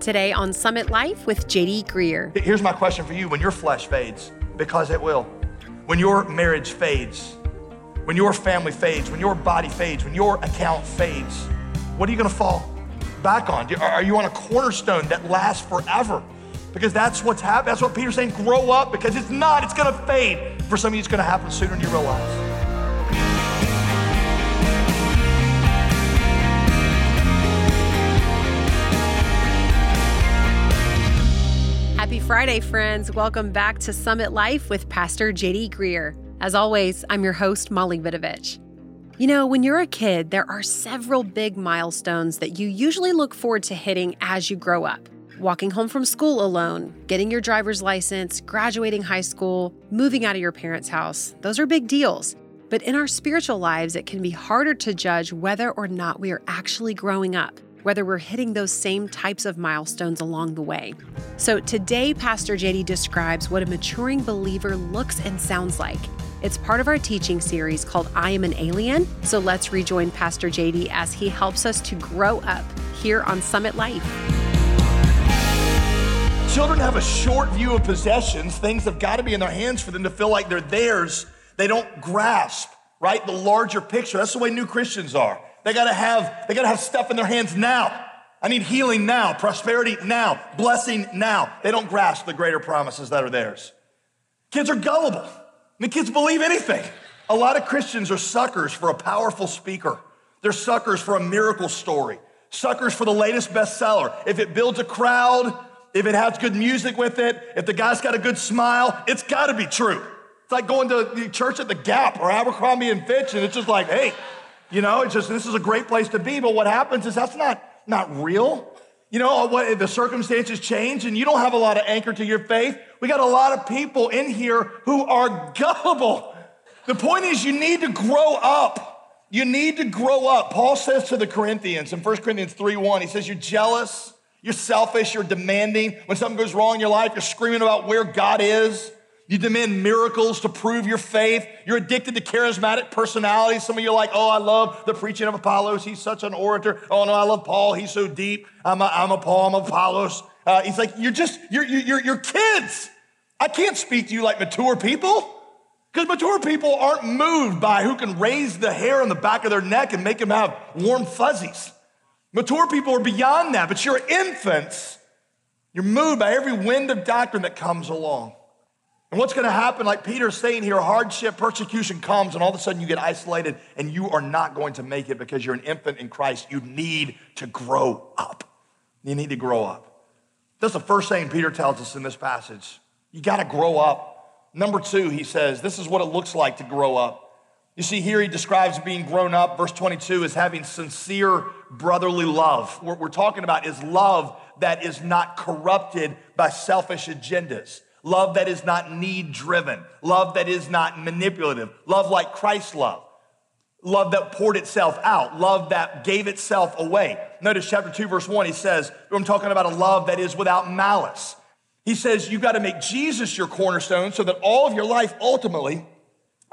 Today on Summit Life with JD Greear. Here's my question for you when your flesh fades, because it will, when your marriage fades, when your family fades, when your body fades, when your account fades, what are you gonna fall back on? Are you on a cornerstone that lasts forever? Because that's what's happening. That's what Peter's saying. Grow up because it's not, it's gonna fade. For some of you, it's gonna happen sooner than you realize. Friday, friends. Welcome back to Summit Life with Pastor JD Greear. As always, I'm your host, Molly Vidovich. You know, when you're a kid, there are several big milestones that you usually look forward to hitting as you grow up. Walking home from school alone, getting your driver's license, graduating high school, moving out of your parents' house, those are big deals. But in our spiritual lives, it can be harder to judge whether or not we are actually growing up whether we're hitting those same types of milestones along the way. So today, Pastor JD describes what a maturing believer looks and sounds like. It's part of our teaching series called I Am an Alien. So let's rejoin Pastor JD as he helps us to grow up here on Summit Life. Children have a short view of possessions. Things have got to be in their hands for them to feel like they're theirs. They don't grasp, right? The larger picture. That's the way new Christians are. They gotta have, they gotta have stuff in their hands now. I need healing now, prosperity now, blessing now. They don't grasp the greater promises that are theirs. Kids are gullible. I mean, kids believe anything. A lot of Christians are suckers for a powerful speaker. They're suckers for a miracle story, suckers for the latest bestseller. If it builds a crowd, if it has good music with it, if the guy's got a good smile, it's gotta be true. It's like going to the church at the Gap or Abercrombie and Fitch, and it's just like, hey, you know, it's just this is a great place to be, but what happens is that's not not real. You know, what the circumstances change and you don't have a lot of anchor to your faith. We got a lot of people in here who are gullible. The point is you need to grow up. You need to grow up. Paul says to the Corinthians in 1 Corinthians 3:1, he says, You're jealous, you're selfish, you're demanding. When something goes wrong in your life, you're screaming about where God is. You demand miracles to prove your faith. You're addicted to charismatic personalities. Some of you are like, oh, I love the preaching of Apollos. He's such an orator. Oh, no, I love Paul. He's so deep. I'm a, I'm a Paul, I'm a Apollos. Uh, he's like, you're just, you're, you're, you're kids. I can't speak to you like mature people because mature people aren't moved by who can raise the hair on the back of their neck and make them have warm fuzzies. Mature people are beyond that, but you're infants. You're moved by every wind of doctrine that comes along. And what's going to happen, like Peter's saying here, hardship, persecution comes, and all of a sudden you get isolated and you are not going to make it because you're an infant in Christ. You need to grow up. You need to grow up. That's the first thing Peter tells us in this passage. You got to grow up. Number two, he says, this is what it looks like to grow up. You see, here he describes being grown up, verse 22, as having sincere brotherly love. What we're talking about is love that is not corrupted by selfish agendas love that is not need driven, love that is not manipulative, love like Christ's love, love that poured itself out, love that gave itself away. Notice chapter 2, verse 1, he says, I'm talking about a love that is without malice. He says, You've got to make Jesus your cornerstone so that all of your life ultimately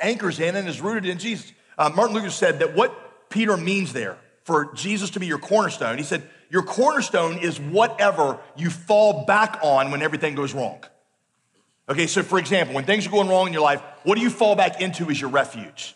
anchors in and is rooted in Jesus. Uh, Martin Luther said that what Peter means there for Jesus to be your cornerstone, he said, Your cornerstone is whatever you fall back on when everything goes wrong. Okay, so for example, when things are going wrong in your life, what do you fall back into as your refuge?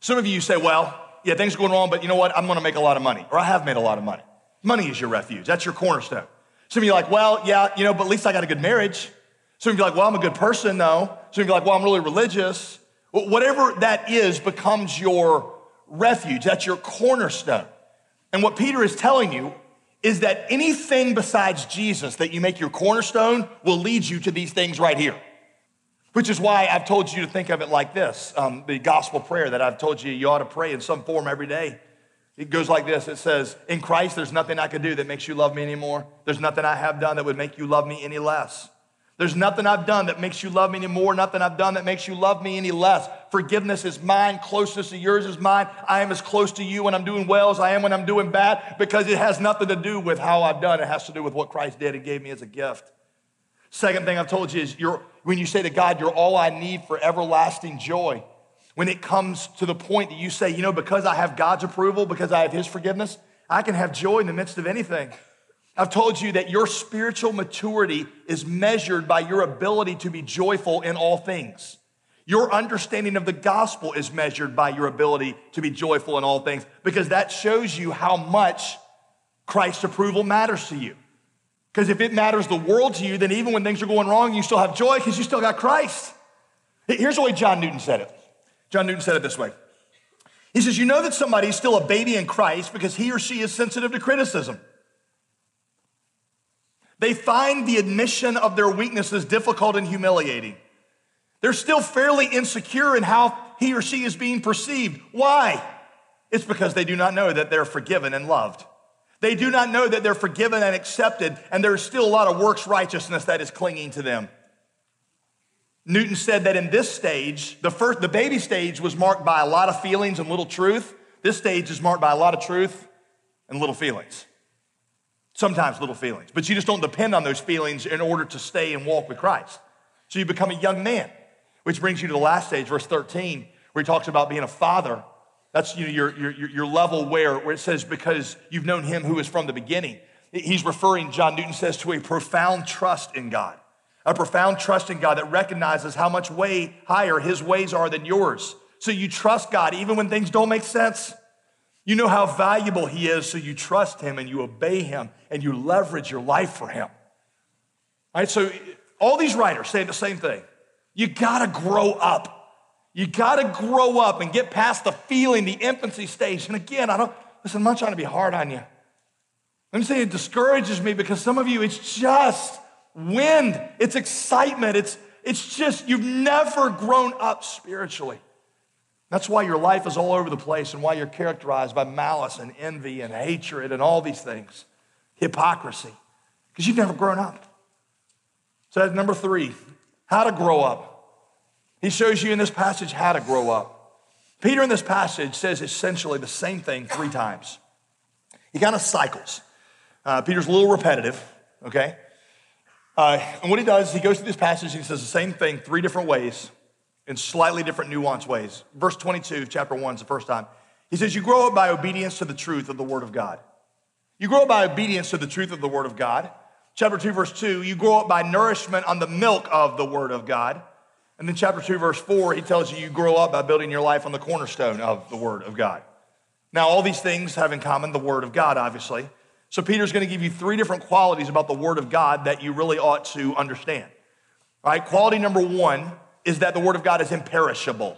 Some of you say, well, yeah, things are going wrong, but you know what? I'm gonna make a lot of money, or I have made a lot of money. Money is your refuge, that's your cornerstone. Some of you are like, well, yeah, you know, but at least I got a good marriage. Some of you are like, well, I'm a good person, though. Some of you are like, well, I'm really religious. Whatever that is becomes your refuge, that's your cornerstone. And what Peter is telling you is that anything besides Jesus that you make your cornerstone will lead you to these things right here. Which is why I've told you to think of it like this um, the gospel prayer that I've told you you ought to pray in some form every day. It goes like this it says, In Christ, there's nothing I can do that makes you love me anymore. There's nothing I have done that would make you love me any less. There's nothing I've done that makes you love me anymore, nothing I've done that makes you love me any less. Forgiveness is mine, closeness to yours is mine. I am as close to you when I'm doing well as I am when I'm doing bad because it has nothing to do with how I've done. It has to do with what Christ did and gave me as a gift. Second thing I've told you is you're, when you say to God, you're all I need for everlasting joy. When it comes to the point that you say, you know, because I have God's approval, because I have His forgiveness, I can have joy in the midst of anything. I've told you that your spiritual maturity is measured by your ability to be joyful in all things. Your understanding of the gospel is measured by your ability to be joyful in all things because that shows you how much Christ's approval matters to you. Because if it matters the world to you, then even when things are going wrong, you still have joy because you still got Christ. Here's the way John Newton said it. John Newton said it this way. He says, You know that somebody is still a baby in Christ because he or she is sensitive to criticism. They find the admission of their weaknesses difficult and humiliating. They're still fairly insecure in how he or she is being perceived. Why? It's because they do not know that they're forgiven and loved. They do not know that they're forgiven and accepted, and there's still a lot of works righteousness that is clinging to them. Newton said that in this stage, the first, the baby stage was marked by a lot of feelings and little truth. This stage is marked by a lot of truth and little feelings. Sometimes little feelings, but you just don't depend on those feelings in order to stay and walk with Christ. So you become a young man, which brings you to the last stage, verse 13, where he talks about being a father. That's you know, your, your, your level where, where it says, because you've known him who is from the beginning. He's referring, John Newton says, to a profound trust in God, a profound trust in God that recognizes how much way higher his ways are than yours. So you trust God even when things don't make sense. You know how valuable he is, so you trust him and you obey him and you leverage your life for him. All right, so all these writers say the same thing. You gotta grow up. You gotta grow up and get past the feeling, the infancy stage. And again, I don't, listen, I'm not trying to be hard on you. Let me say it discourages me because some of you, it's just wind, it's excitement, it's, it's just, you've never grown up spiritually. That's why your life is all over the place and why you're characterized by malice and envy and hatred and all these things, hypocrisy, because you've never grown up. So that's number three, how to grow up. He shows you in this passage how to grow up. Peter in this passage says essentially the same thing three times. He kind of cycles. Uh, Peter's a little repetitive, okay? Uh, and what he does, is he goes through this passage and he says the same thing three different ways in slightly different, nuanced ways. Verse 22, chapter 1 is the first time. He says, You grow up by obedience to the truth of the Word of God. You grow up by obedience to the truth of the Word of God. Chapter 2, verse 2, you grow up by nourishment on the milk of the Word of God. And then chapter 2, verse 4, he tells you you grow up by building your life on the cornerstone of the Word of God. Now, all these things have in common the Word of God, obviously. So, Peter's going to give you three different qualities about the Word of God that you really ought to understand. All right, quality number one is that the word of God is imperishable.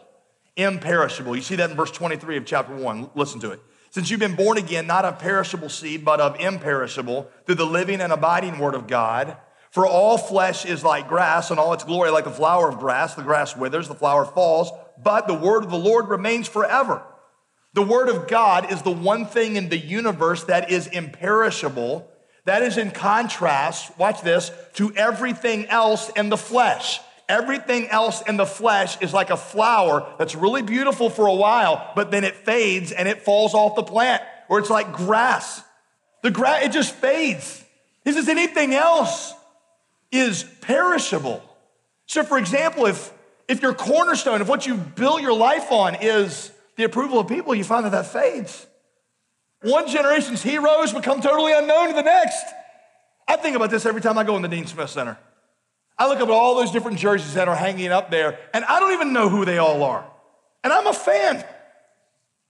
Imperishable. You see that in verse 23 of chapter 1. Listen to it. Since you've been born again, not of perishable seed, but of imperishable, through the living and abiding word of God. For all flesh is like grass, and all its glory like the flower of grass. The grass withers, the flower falls, but the word of the Lord remains forever. The word of God is the one thing in the universe that is imperishable. That is in contrast, watch this, to everything else in the flesh. Everything else in the flesh is like a flower that's really beautiful for a while, but then it fades and it falls off the plant, or it's like grass. The grass, it just fades. He says anything else is perishable. So, for example, if, if your cornerstone, if what you built your life on is the approval of people, you find that that fades. One generation's heroes become totally unknown to the next. I think about this every time I go in the Dean Smith Center. I look up at all those different jerseys that are hanging up there, and I don't even know who they all are. And I'm a fan.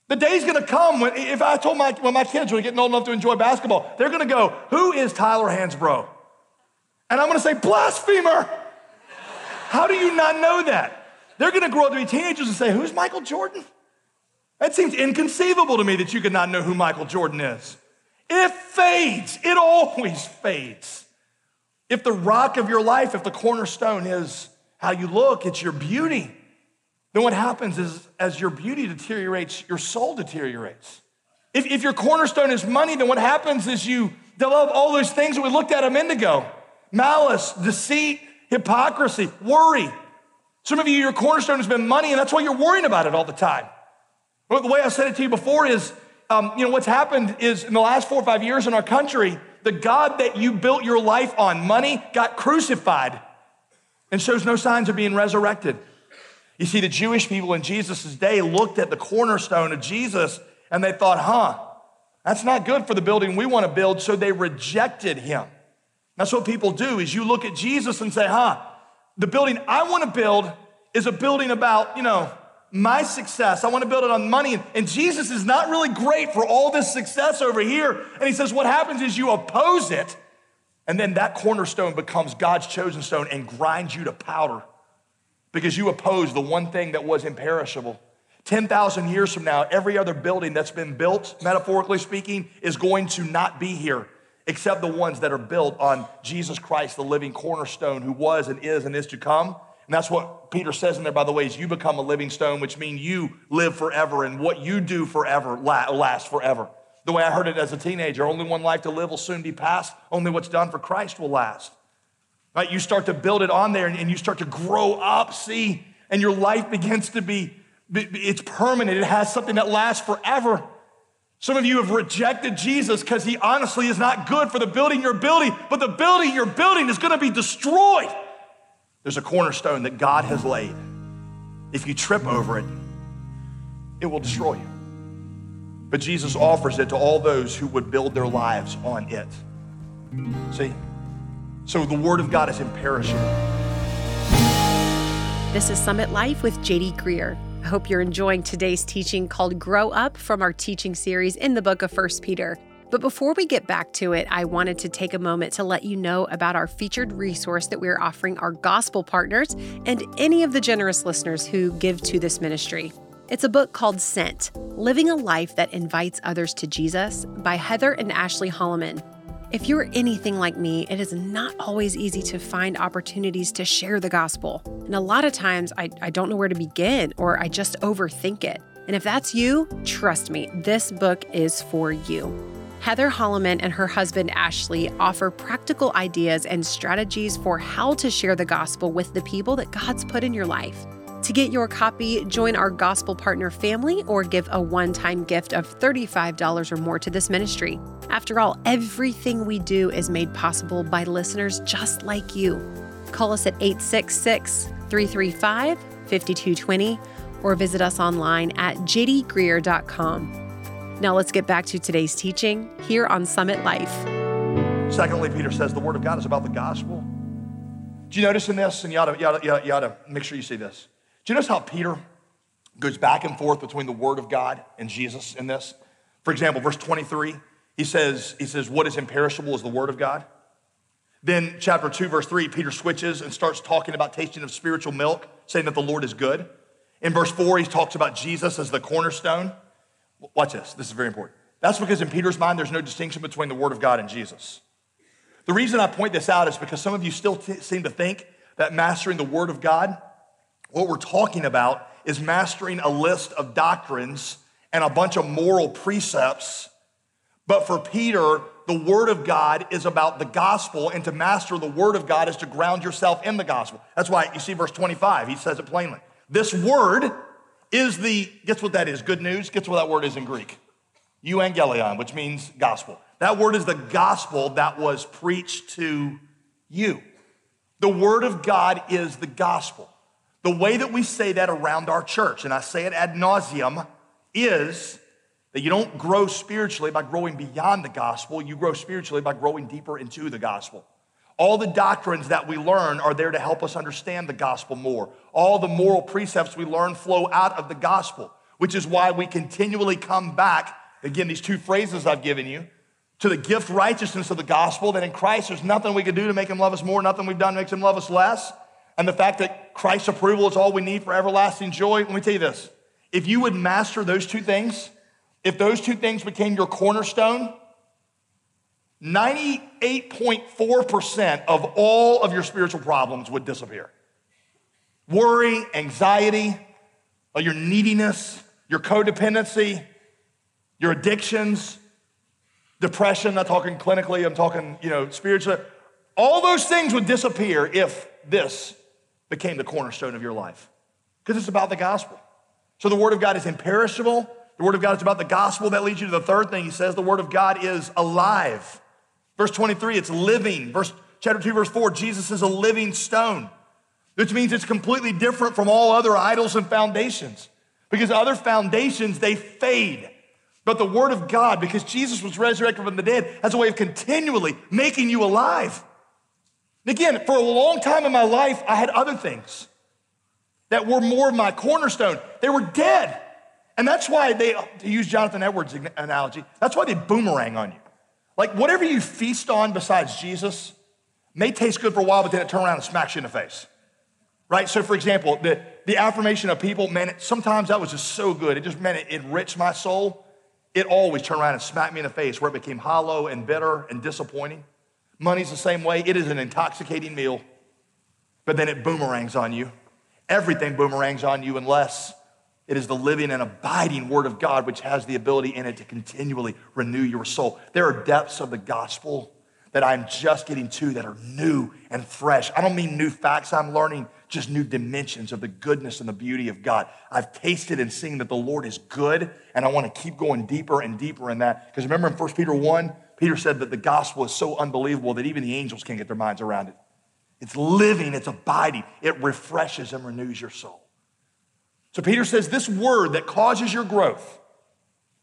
The day's gonna come when, if I told my, when my kids were getting old enough to enjoy basketball, they're gonna go, Who is Tyler Hansbrough? And I'm gonna say, Blasphemer! How do you not know that? They're gonna grow up to be teenagers and say, Who's Michael Jordan? That seems inconceivable to me that you could not know who Michael Jordan is. It fades, it always fades. If the rock of your life, if the cornerstone is how you look, it's your beauty, then what happens is as your beauty deteriorates, your soul deteriorates. If, if your cornerstone is money, then what happens is you develop all those things that we looked at a minute ago malice, deceit, hypocrisy, worry. Some of you, your cornerstone has been money, and that's why you're worrying about it all the time. The way I said it to you before is, um, you know, what's happened is in the last four or five years in our country, the God that you built your life on, money, got crucified and shows no signs of being resurrected. You see, the Jewish people in Jesus' day looked at the cornerstone of Jesus and they thought, huh, That's not good for the building we want to build, so they rejected him. That's what people do is you look at Jesus and say, huh, the building I want to build is a building about, you know, my success. I want to build it on money. And Jesus is not really great for all this success over here. And he says, what happens is you oppose it, and then that cornerstone becomes God's chosen stone and grinds you to powder because you oppose the one thing that was imperishable. 10,000 years from now, every other building that's been built, metaphorically speaking, is going to not be here except the ones that are built on Jesus Christ, the living cornerstone, who was and is and is to come. And that's what Peter says in there, by the way, is you become a living stone, which means you live forever, and what you do forever lasts forever. The way I heard it as a teenager, only one life to live will soon be past. Only what's done for Christ will last. Right? You start to build it on there and, you start to grow up, see, and your life begins to be, it's permanent. It has something that lasts forever. Some of you have rejected Jesus because he honestly is not good for the building you're building, but the building you're building is going to be destroyed. There's a cornerstone that God has laid. If you trip over it, it will destroy you. But Jesus offers it to all those who would build their lives on it. See? So the Word of God is imperishable. This is Summit Life with JD Greear. I hope you're enjoying today's teaching called Grow Up from our teaching series in the book of 1 Peter. But before we get back to it, I wanted to take a moment to let you know about our featured resource that we're offering our gospel partners and any of the generous listeners who give to this ministry. It's a book called Sent Living a Life That Invites Others to Jesus by Heather and Ashley Holleman. If you're anything like me, it is not always easy to find opportunities to share the gospel. And a lot of times I, I don't know where to begin or I just overthink it. And if that's you, trust me, this book is for you. Heather Holleman and her husband Ashley offer practical ideas and strategies for how to share the gospel with the people that God's put in your life. To get your copy, join our gospel partner family or give a one time gift of $35 or more to this ministry. After all, everything we do is made possible by listeners just like you. Call us at 866 335 5220 or visit us online at jdgreear.com. Now let's get back to today's teaching here on Summit Life. Secondly, Peter says the Word of God is about the gospel. Do you notice in this, and you ought to, you ought to, you ought to, you ought to make sure you see this. You notice how Peter goes back and forth between the Word of God and Jesus in this? For example, verse 23, he says, he says, What is imperishable is the Word of God. Then, chapter 2, verse 3, Peter switches and starts talking about tasting of spiritual milk, saying that the Lord is good. In verse 4, he talks about Jesus as the cornerstone. Watch this, this is very important. That's because in Peter's mind, there's no distinction between the Word of God and Jesus. The reason I point this out is because some of you still t- seem to think that mastering the Word of God what we're talking about is mastering a list of doctrines and a bunch of moral precepts. But for Peter, the Word of God is about the gospel, and to master the Word of God is to ground yourself in the gospel. That's why you see verse 25, he says it plainly. This Word is the, guess what that is? Good news? Guess what that word is in Greek? Euangelion, which means gospel. That word is the gospel that was preached to you. The Word of God is the gospel. The way that we say that around our church, and I say it ad nauseum, is that you don't grow spiritually by growing beyond the gospel, you grow spiritually by growing deeper into the gospel. All the doctrines that we learn are there to help us understand the gospel more. All the moral precepts we learn flow out of the gospel, which is why we continually come back. Again, these two phrases I've given you to the gift righteousness of the gospel that in Christ there's nothing we can do to make him love us more, nothing we've done makes him love us less and the fact that Christ's approval is all we need for everlasting joy, let me tell you this. If you would master those two things, if those two things became your cornerstone, 98.4% of all of your spiritual problems would disappear. Worry, anxiety, uh, your neediness, your codependency, your addictions, depression, not talking clinically, I'm talking, you know, spiritually. All those things would disappear if this became the cornerstone of your life because it's about the gospel. So the Word of God is imperishable. The Word of God is about the gospel. That leads you to the third thing. He says the Word of God is alive. Verse 23, it's living. Verse chapter 2, verse 4, Jesus is a living stone, which means it's completely different from all other idols and foundations. Because other foundations, they fade. but the Word of God, because Jesus was resurrected from the dead, has a way of continually making you alive. Again, for a long time in my life, I had other things that were more of my cornerstone. They were dead. And that's why they, to use Jonathan Edwards' analogy, that's why they boomerang on you. Like whatever you feast on besides Jesus may taste good for a while, but then it turns around and smacks you in the face. Right? So, for example, the, the affirmation of people, man, sometimes that was just so good. It just meant it enriched my soul. It always turned around and smacked me in the face where it became hollow and bitter and disappointing. Money's the same way. It is an intoxicating meal, but then it boomerangs on you. Everything boomerangs on you unless it is the living and abiding word of God, which has the ability in it to continually renew your soul. There are depths of the gospel that I'm just getting to that are new and fresh. I don't mean new facts I'm learning, just new dimensions of the goodness and the beauty of God. I've tasted and seen that the Lord is good, and I want to keep going deeper and deeper in that. Because remember in 1 Peter 1, Peter said that the gospel is so unbelievable that even the angels can't get their minds around it. It's living, it's abiding, it refreshes and renews your soul. So Peter says this word that causes your growth,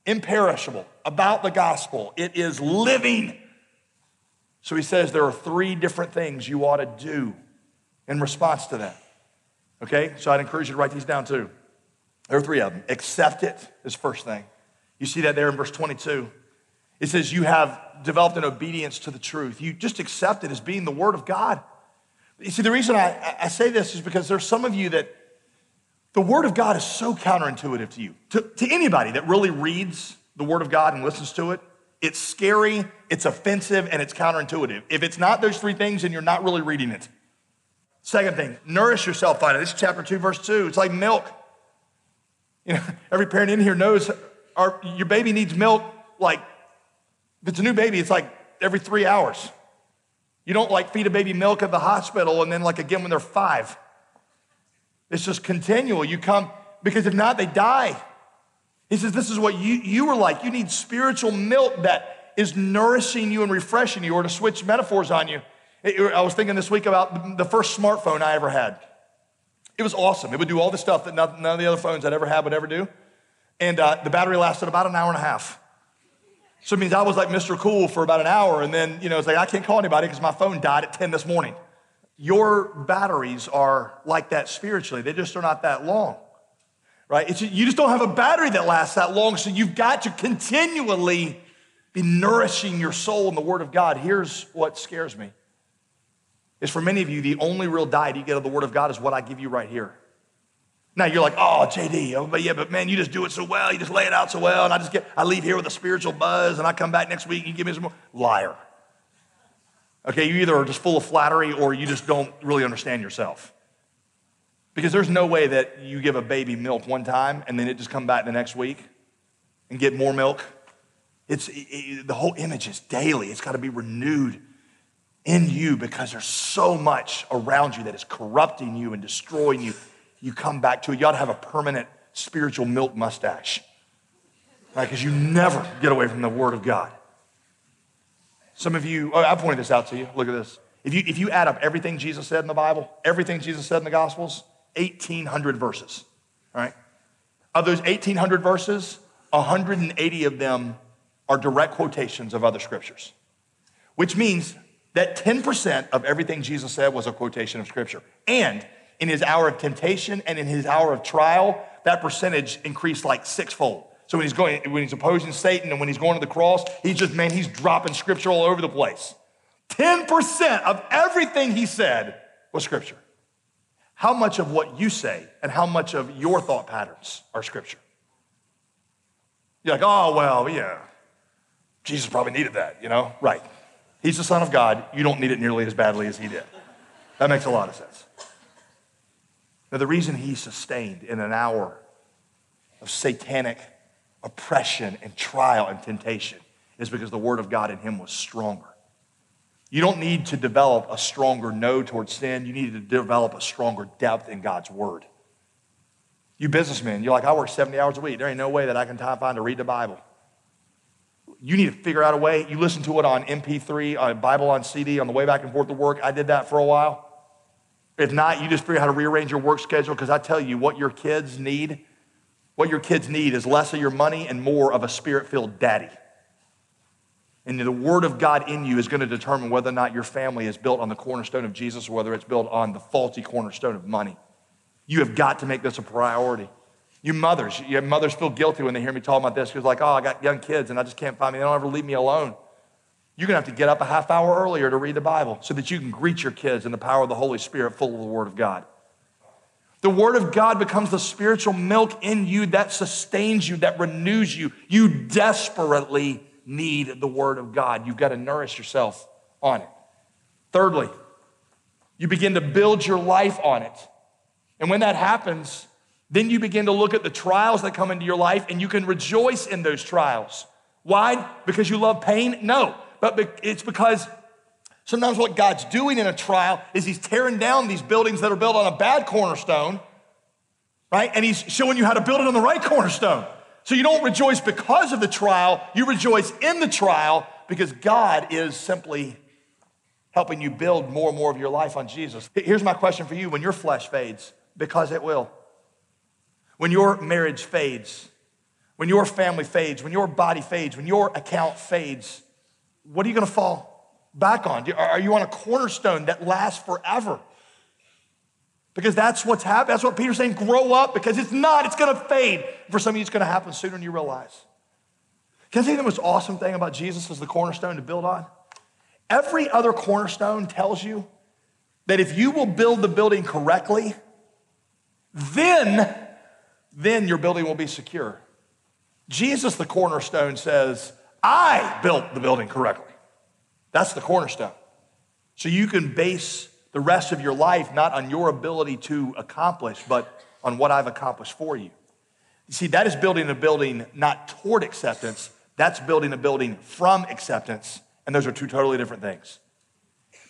imperishable, about the gospel, it is living. So he says there are three different things you ought to do in response to that. Okay? So I'd encourage you to write these down too. There are three of them. Accept it is first thing. You see that there in verse 22. It says you have developed an obedience to the truth. You just accept it as being the word of God. You see, the reason I, I say this is because there's some of you that the Word of God is so counterintuitive to you. To, to anybody that really reads the Word of God and listens to it, it's scary, it's offensive, and it's counterintuitive. If it's not those three things, then you're not really reading it. Second thing, nourish yourself on it. This is chapter 2, verse 2. It's like milk. You know, every parent in here knows our, your baby needs milk like, if it's a new baby, it's like every three hours. You don't like feed a baby milk at the hospital and then like again when they're five. It's just continual. You come, because if not, they die. He says, This is what you, you were like. You need spiritual milk that is nourishing you and refreshing you, or to switch metaphors on you. I was thinking this week about the first smartphone I ever had. It was awesome. It would do all the stuff that none of the other phones I'd ever had would ever do. And uh, the battery lasted about an hour and a half. So it means I was like Mr. Cool for about an hour, and then, you know, it's like I can't call anybody because my phone died at 10 this morning. Your batteries are like that spiritually, they just are not that long, right? It's, you just don't have a battery that lasts that long, so you've got to continually be nourishing your soul in the Word of God. Here's what scares me is for many of you, the only real diet you get of the Word of God is what I give you right here. Now you're like, oh, JD, oh, but yeah, but man, you just do it so well. You just lay it out so well. And I just get, I leave here with a spiritual buzz and I come back next week and you give me some more. Liar. Okay, you either are just full of flattery or you just don't really understand yourself. Because there's no way that you give a baby milk one time and then it just come back the next week and get more milk. It's it, it, the whole image is daily. It's got to be renewed in you because there's so much around you that is corrupting you and destroying you. You come back to it. You ought to have a permanent spiritual milk mustache, right? Because you never get away from the Word of God. Some of you, oh, I pointed this out to you. Look at this. If you, if you add up everything Jesus said in the Bible, everything Jesus said in the Gospels, 1,800 verses, right? Of those 1,800 verses, 180 of them are direct quotations of other scriptures, which means that 10% of everything Jesus said was a quotation of scripture. And in his hour of temptation and in his hour of trial, that percentage increased like sixfold. So when he's going, when he's opposing Satan and when he's going to the cross, he's just, man, he's dropping scripture all over the place. 10% of everything he said was scripture. How much of what you say and how much of your thought patterns are scripture? You're like, oh, well, yeah, Jesus probably needed that, you know? Right. He's the Son of God. You don't need it nearly as badly as he did. That makes a lot of sense. Now, the reason he sustained in an hour of satanic oppression and trial and temptation is because the word of God in him was stronger. You don't need to develop a stronger no towards sin. You need to develop a stronger depth in God's word. You businessmen, you're like, I work 70 hours a week. There ain't no way that I can find to read the Bible. You need to figure out a way. You listen to it on MP3, on uh, Bible on CD, on the way back and forth to work. I did that for a while. If not, you just figure out how to rearrange your work schedule because I tell you what your kids need What your kids need is less of your money and more of a spirit filled daddy. And the word of God in you is going to determine whether or not your family is built on the cornerstone of Jesus or whether it's built on the faulty cornerstone of money. You have got to make this a priority. You mothers, your mothers feel guilty when they hear me talk about this because, like, oh, I got young kids and I just can't find me. They don't ever leave me alone. You're going to have to get up a half hour earlier to read the Bible so that you can greet your kids in the power of the Holy Spirit, full of the Word of God. The Word of God becomes the spiritual milk in you that sustains you, that renews you. You desperately need the Word of God. You've got to nourish yourself on it. Thirdly, you begin to build your life on it. And when that happens, then you begin to look at the trials that come into your life and you can rejoice in those trials. Why? Because you love pain? No, but it's because sometimes what God's doing in a trial is He's tearing down these buildings that are built on a bad cornerstone, right? And He's showing you how to build it on the right cornerstone. So you don't rejoice because of the trial, you rejoice in the trial because God is simply helping you build more and more of your life on Jesus. Here's my question for you when your flesh fades, because it will. When your marriage fades, when your family fades, when your body fades, when your account fades, what are you going to fall back on? Are you on a cornerstone that lasts forever? Because that's what's happening. That's what Peter's saying. Grow up because it's not. It's going to fade. For some of you, it's going to happen sooner than you realize. Can I tell you the most awesome thing about Jesus as the cornerstone to build on? Every other cornerstone tells you that if you will build the building correctly, then, then your building will be secure. Jesus, the cornerstone, says, I built the building correctly. That's the cornerstone. So you can base the rest of your life not on your ability to accomplish, but on what I've accomplished for you. You see, that is building a building not toward acceptance, that's building a building from acceptance. And those are two totally different things.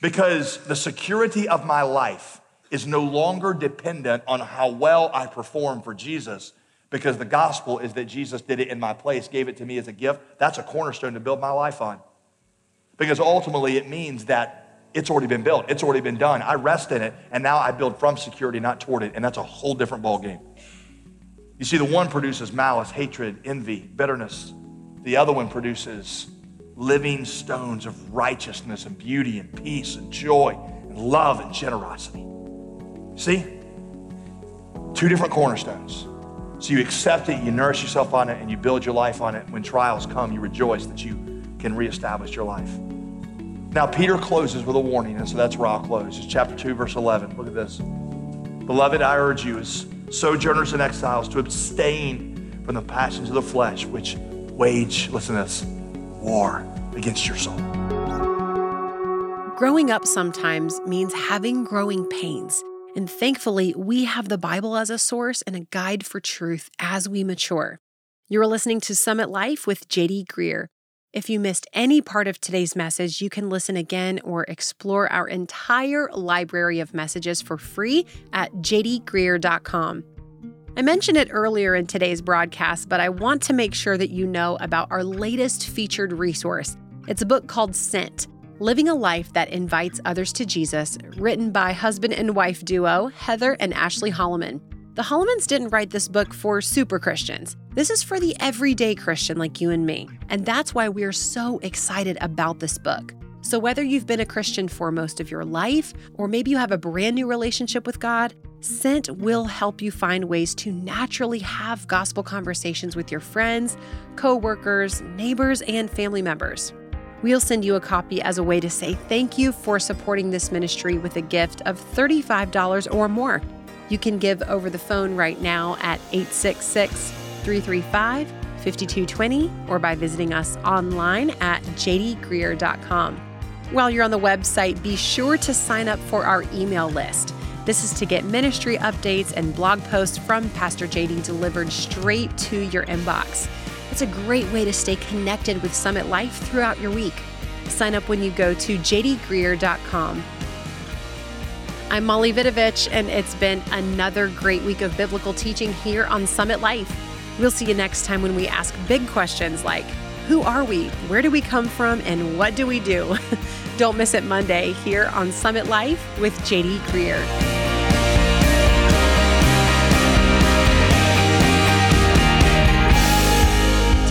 Because the security of my life is no longer dependent on how well I perform for Jesus, because the gospel is that Jesus did it in my place, gave it to me as a gift. That's a cornerstone to build my life on. Because ultimately, it means that it's already been built, it's already been done. I rest in it, and now I build from security, not toward it, and that's a whole different ballgame. You see, the one produces malice, hatred, envy, bitterness. The other one produces living stones of righteousness and beauty and peace and joy and love and generosity. See? Two different cornerstones. So you accept it, you nourish yourself on it, and you build your life on it. When trials come, you rejoice that you can reestablish your life. Now, Peter closes with a warning, and so that's where I'll close. It's chapter 2, verse 11. Look at this. Beloved, I urge you, as sojourners and exiles, to abstain from the passions of the flesh, which wage, listen to this, war against your soul. Growing up sometimes means having growing pains. And thankfully, we have the Bible as a source and a guide for truth as we mature. You are listening to Summit Life with JD Greear. If you missed any part of today's message, you can listen again or explore our entire library of messages for free at jdgreear.com. I mentioned it earlier in today's broadcast, but I want to make sure that you know about our latest featured resource. It's a book called Sent Living a Life That Invites Others to Jesus, written by husband and wife duo Heather and Ashley Holleman. The Hollemans didn't write this book for super Christians. This is for the everyday Christian like you and me. And that's why we're so excited about this book. So, whether you've been a Christian for most of your life, or maybe you have a brand new relationship with God, Sent will help you find ways to naturally have gospel conversations with your friends, co-workers, neighbors, and family members. We'll send you a copy as a way to say thank you for supporting this ministry with a gift of $35 or more. You can give over the phone right now at 866 335 5220 or by visiting us online at jdgreear.com. While you're on the website, be sure to sign up for our email list. This is to get ministry updates and blog posts from Pastor JD delivered straight to your inbox. It's a great way to stay connected with Summit Life throughout your week. Sign up when you go to jdgreear.com. I'm Molly Vidovich, and it's been another great week of biblical teaching here on Summit Life. We'll see you next time when we ask big questions like Who are we? Where do we come from? And what do we do? Don't miss it Monday here on Summit Life with JD Greear.